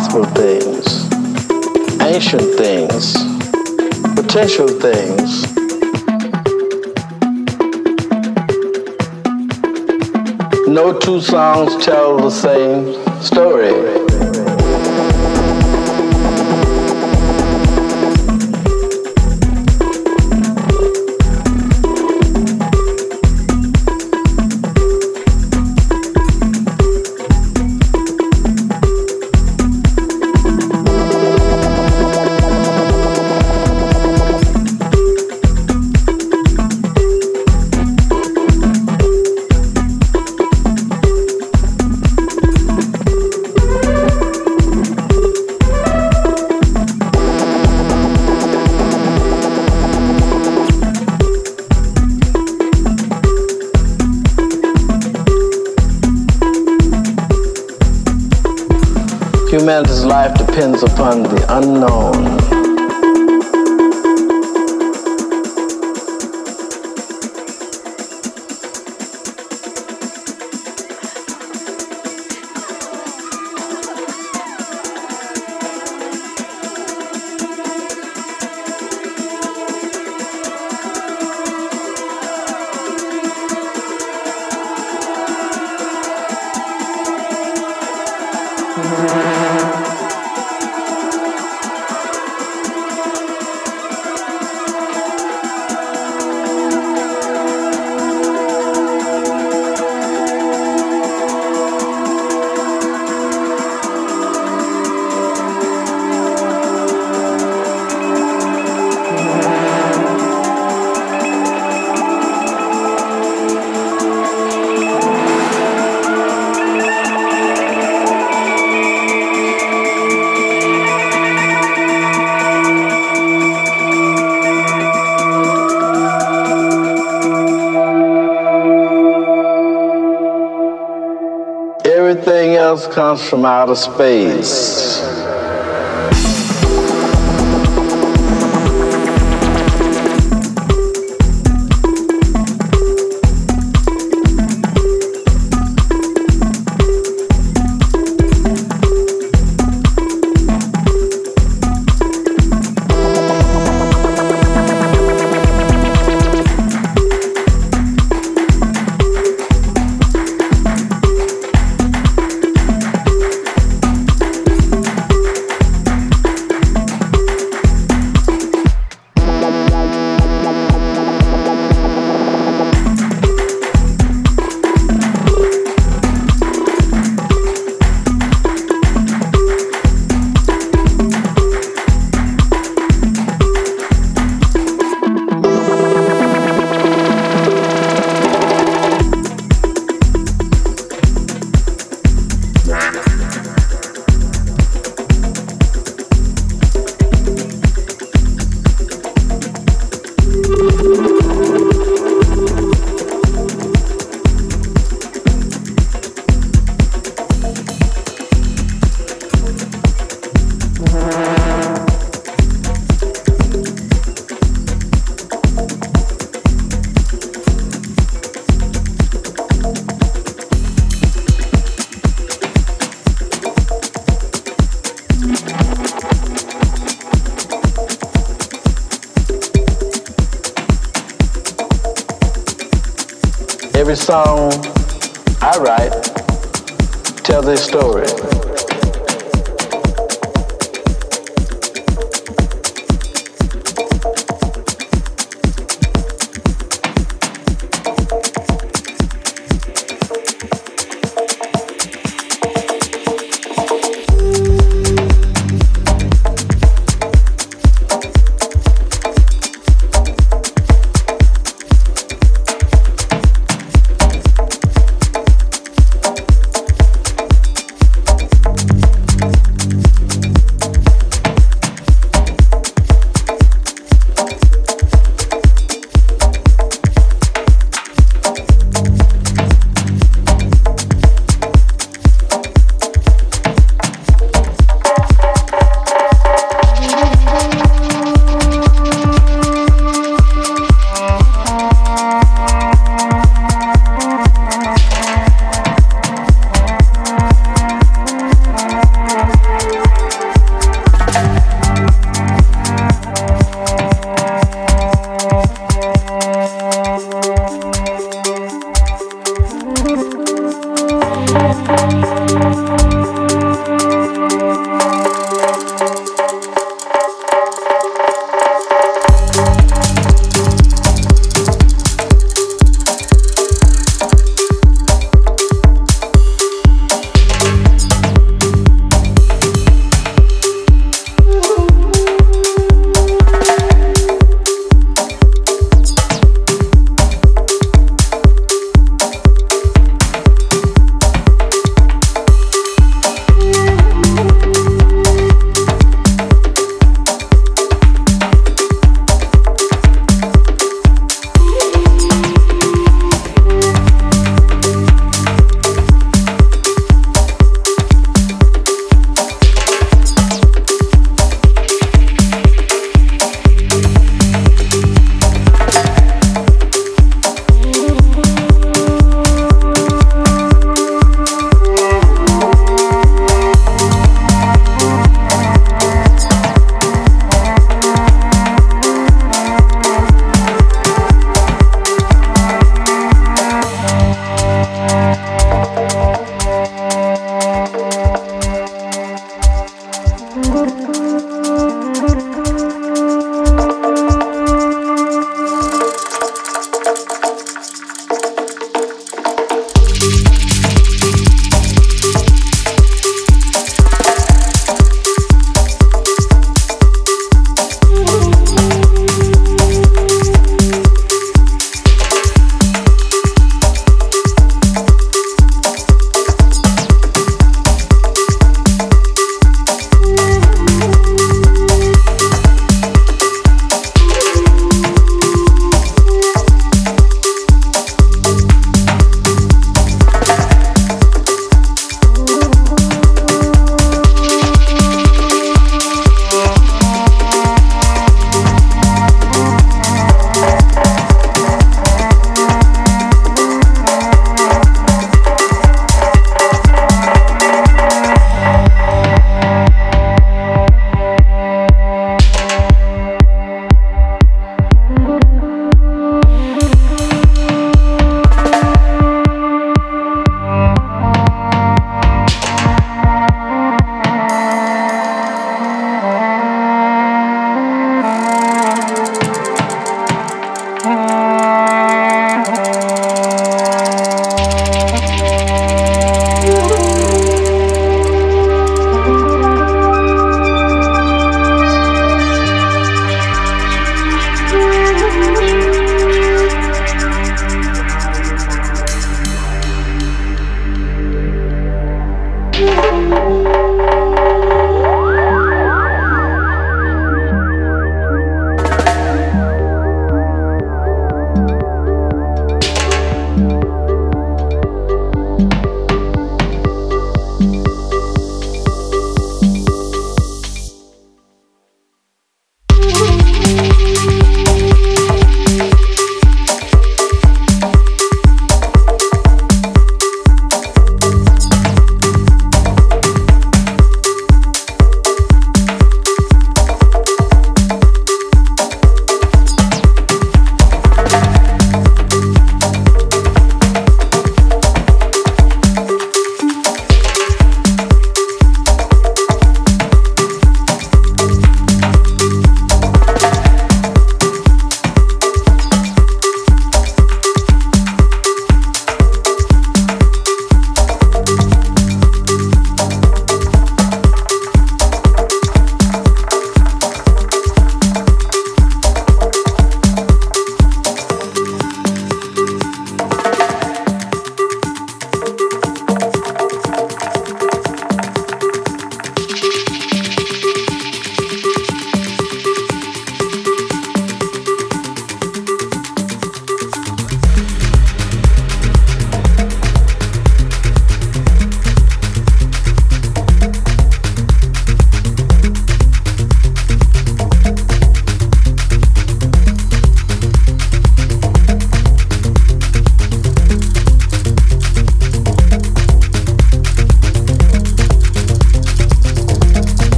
impossible things, ancient things, potential things. No two songs tell the same story. Humanity's life depends upon the unknown. Comes from outer space. Every song I write tells a story.